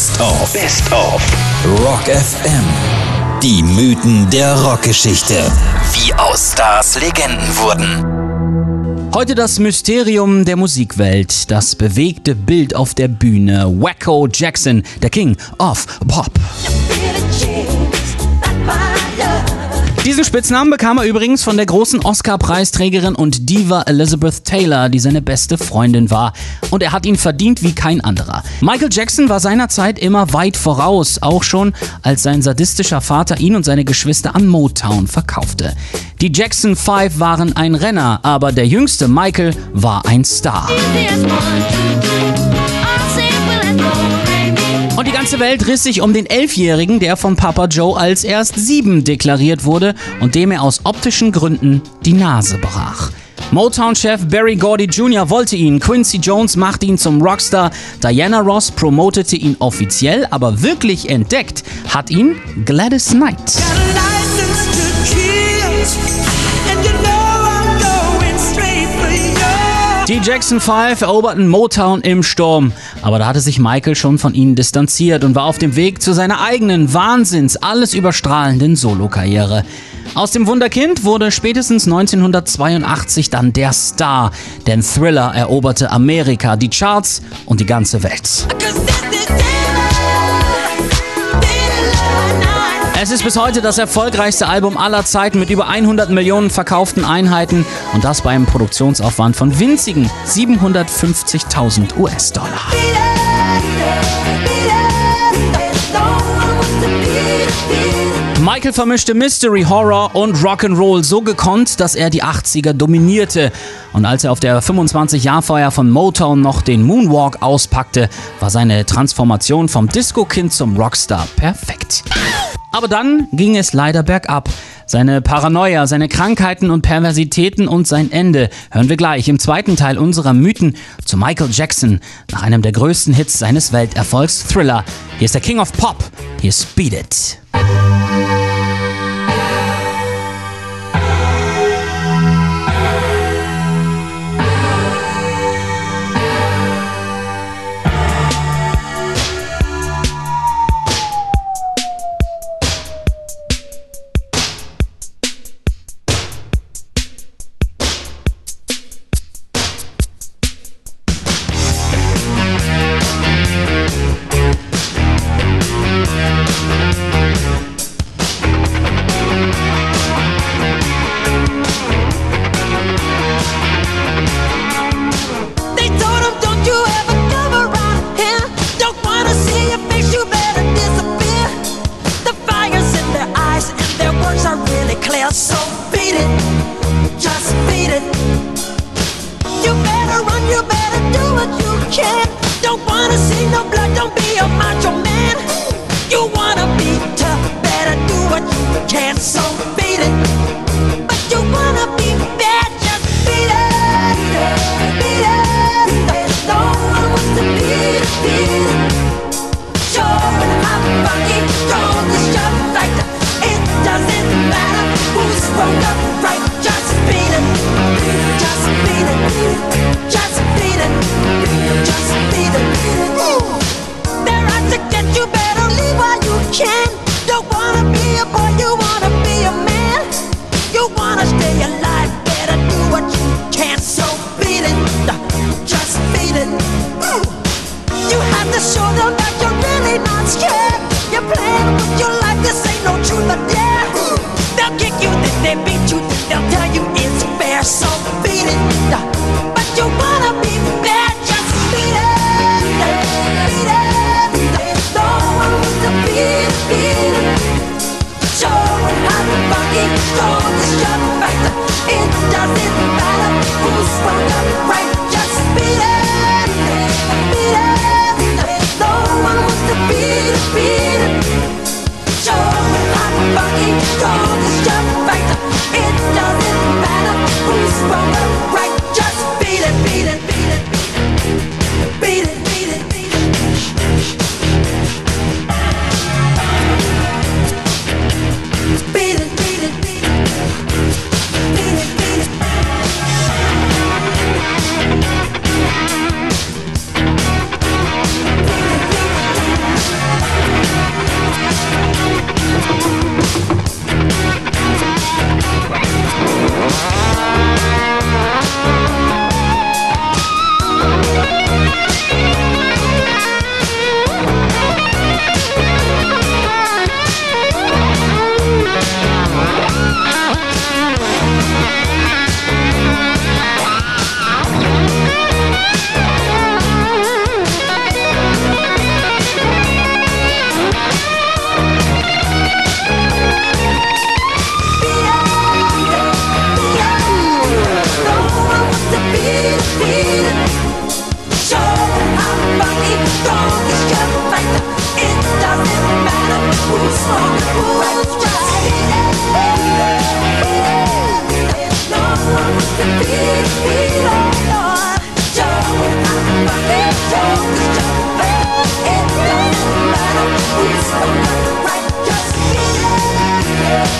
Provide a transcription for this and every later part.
Best of. Best of. Rock FM. Die Mythen der Rockgeschichte. Wie aus Stars Legenden wurden. Heute das Mysterium der Musikwelt, das bewegte Bild auf der Bühne. Wacko Jackson, der King of Pop. Diesen Spitznamen bekam er übrigens von der großen Oscar-Preisträgerin und Diva Elizabeth Taylor, die seine beste Freundin war. Und er hat ihn verdient wie kein anderer. Michael Jackson war seinerzeit immer weit voraus, auch schon als sein sadistischer Vater ihn und seine Geschwister an Motown verkaufte. Die Jackson Five waren ein Renner, aber der jüngste Michael war ein Star. Und die ganze Welt riss sich um den Elfjährigen, der von Papa Joe als erst sieben deklariert wurde und dem er aus optischen Gründen die Nase brach. Motown-Chef Barry Gordy Jr. wollte ihn, Quincy Jones machte ihn zum Rockstar, Diana Ross promotete ihn offiziell, aber wirklich entdeckt hat ihn Gladys Knight. Die Jackson 5 eroberten Motown im Sturm, aber da hatte sich Michael schon von ihnen distanziert und war auf dem Weg zu seiner eigenen Wahnsinns alles überstrahlenden Solokarriere. Aus dem Wunderkind wurde spätestens 1982 dann der Star, denn Thriller eroberte Amerika, die Charts und die ganze Welt. Es ist bis heute das erfolgreichste Album aller Zeiten mit über 100 Millionen verkauften Einheiten und das bei einem Produktionsaufwand von winzigen 750.000 US-Dollar. Michael vermischte Mystery, Horror und Rock'n'Roll so gekonnt, dass er die 80er dominierte. Und als er auf der 25-Jahr-Feier von Motown noch den Moonwalk auspackte, war seine Transformation vom Disco-Kind zum Rockstar perfekt. Aber dann ging es leider bergab. Seine Paranoia, seine Krankheiten und Perversitäten und sein Ende hören wir gleich im zweiten Teil unserer Mythen zu Michael Jackson nach einem der größten Hits seines Welterfolgs Thriller. Hier ist der King of Pop, hier ist Beat It.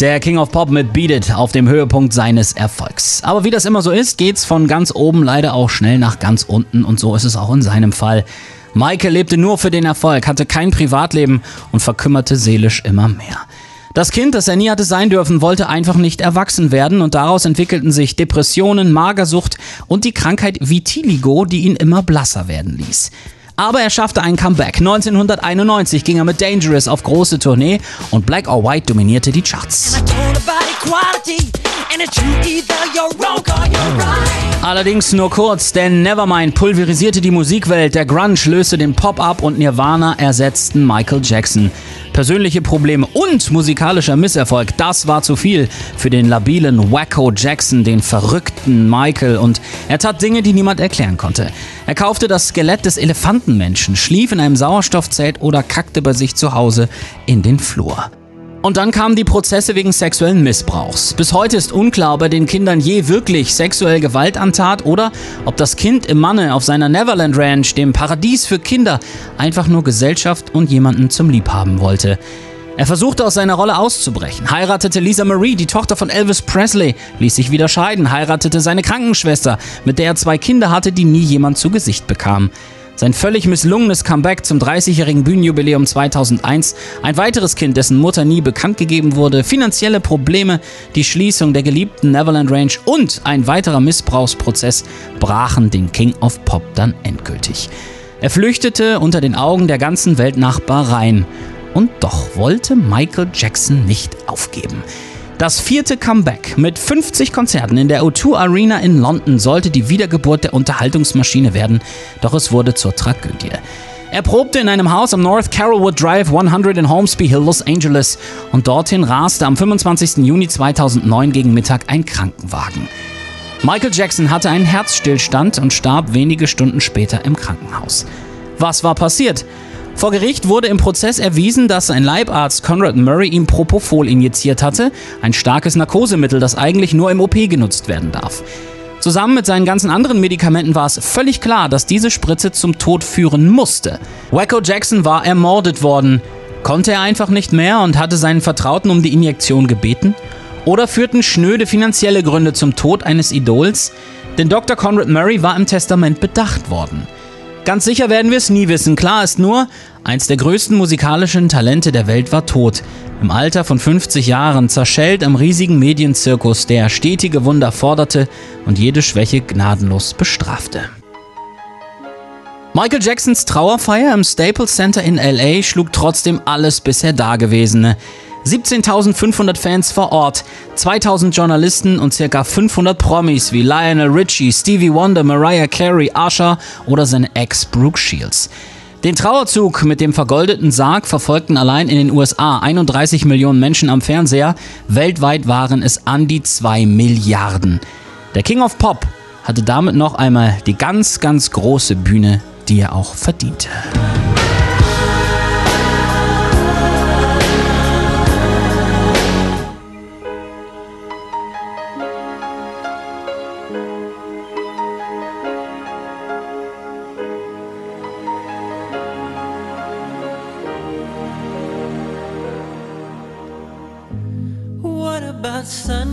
Der King of Pop mit Beat It auf dem Höhepunkt seines Erfolgs. Aber wie das immer so ist, geht's von ganz oben leider auch schnell nach ganz unten und so ist es auch in seinem Fall. Michael lebte nur für den Erfolg, hatte kein Privatleben und verkümmerte seelisch immer mehr. Das Kind, das er nie hatte sein dürfen, wollte einfach nicht erwachsen werden und daraus entwickelten sich Depressionen, Magersucht und die Krankheit Vitiligo, die ihn immer blasser werden ließ. Aber er schaffte ein Comeback. 1991 ging er mit Dangerous auf große Tournee und Black or White dominierte die Charts. Allerdings nur kurz, denn Nevermind pulverisierte die Musikwelt, der Grunge löste den Pop ab und Nirvana ersetzten Michael Jackson. Persönliche Probleme und musikalischer Misserfolg, das war zu viel für den labilen Wacko Jackson, den verrückten Michael und er tat Dinge, die niemand erklären konnte. Er kaufte das Skelett des Elefantenmenschen, schlief in einem Sauerstoffzelt oder kackte bei sich zu Hause in den Flur. Und dann kamen die Prozesse wegen sexuellen Missbrauchs. Bis heute ist unklar, ob er den Kindern je wirklich sexuell Gewalt antat oder ob das Kind im Manne auf seiner Neverland Ranch, dem Paradies für Kinder, einfach nur Gesellschaft und jemanden zum Liebhaben wollte. Er versuchte aus seiner Rolle auszubrechen, heiratete Lisa Marie, die Tochter von Elvis Presley, ließ sich wieder scheiden, heiratete seine Krankenschwester, mit der er zwei Kinder hatte, die nie jemand zu Gesicht bekam. Sein völlig misslungenes Comeback zum 30-jährigen Bühnenjubiläum 2001, ein weiteres Kind, dessen Mutter nie bekannt gegeben wurde, finanzielle Probleme, die Schließung der geliebten Neverland Range und ein weiterer Missbrauchsprozess brachen den King of Pop dann endgültig. Er flüchtete unter den Augen der ganzen Welt nach Bahrain. Und doch wollte Michael Jackson nicht aufgeben. Das vierte Comeback mit 50 Konzerten in der O2 Arena in London sollte die Wiedergeburt der Unterhaltungsmaschine werden, doch es wurde zur Tragödie. Er probte in einem Haus am North Carrollwood Drive 100 in Holmesby Hill, Los Angeles und dorthin raste am 25. Juni 2009 gegen Mittag ein Krankenwagen. Michael Jackson hatte einen Herzstillstand und starb wenige Stunden später im Krankenhaus. Was war passiert? Vor Gericht wurde im Prozess erwiesen, dass ein Leibarzt Conrad Murray ihm Propofol injiziert hatte, ein starkes Narkosemittel, das eigentlich nur im OP genutzt werden darf. Zusammen mit seinen ganzen anderen Medikamenten war es völlig klar, dass diese Spritze zum Tod führen musste. Wacko Jackson war ermordet worden. Konnte er einfach nicht mehr und hatte seinen Vertrauten um die Injektion gebeten? Oder führten schnöde finanzielle Gründe zum Tod eines Idols? Denn Dr. Conrad Murray war im Testament bedacht worden. Ganz sicher werden wir es nie wissen. Klar ist nur, eins der größten musikalischen Talente der Welt war tot. Im Alter von 50 Jahren zerschellt am riesigen Medienzirkus, der stetige Wunder forderte und jede Schwäche gnadenlos bestrafte. Michael Jacksons Trauerfeier im Staples Center in LA schlug trotzdem alles bisher Dagewesene. 17.500 Fans vor Ort, 2.000 Journalisten und ca. 500 Promis wie Lionel Richie, Stevie Wonder, Mariah Carey, Usher oder seine Ex Brooke Shields. Den Trauerzug mit dem vergoldeten Sarg verfolgten allein in den USA 31 Millionen Menschen am Fernseher. Weltweit waren es an die 2 Milliarden. Der King of Pop hatte damit noch einmal die ganz, ganz große Bühne, die er auch verdiente.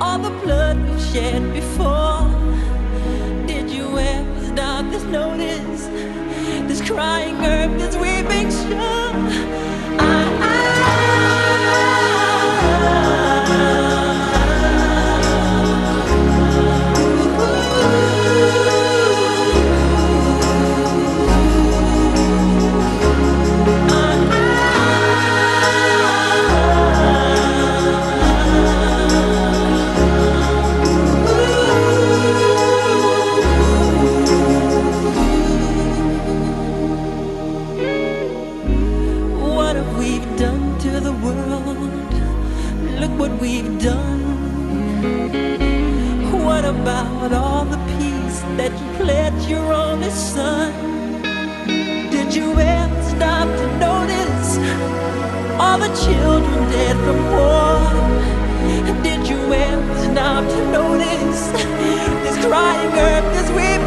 all the blood we've shed before? Did you ever stop to notice this crying earth, this weeping shore? we've all the children dead from war. Did you ever stop to notice this crying earth, this weeping?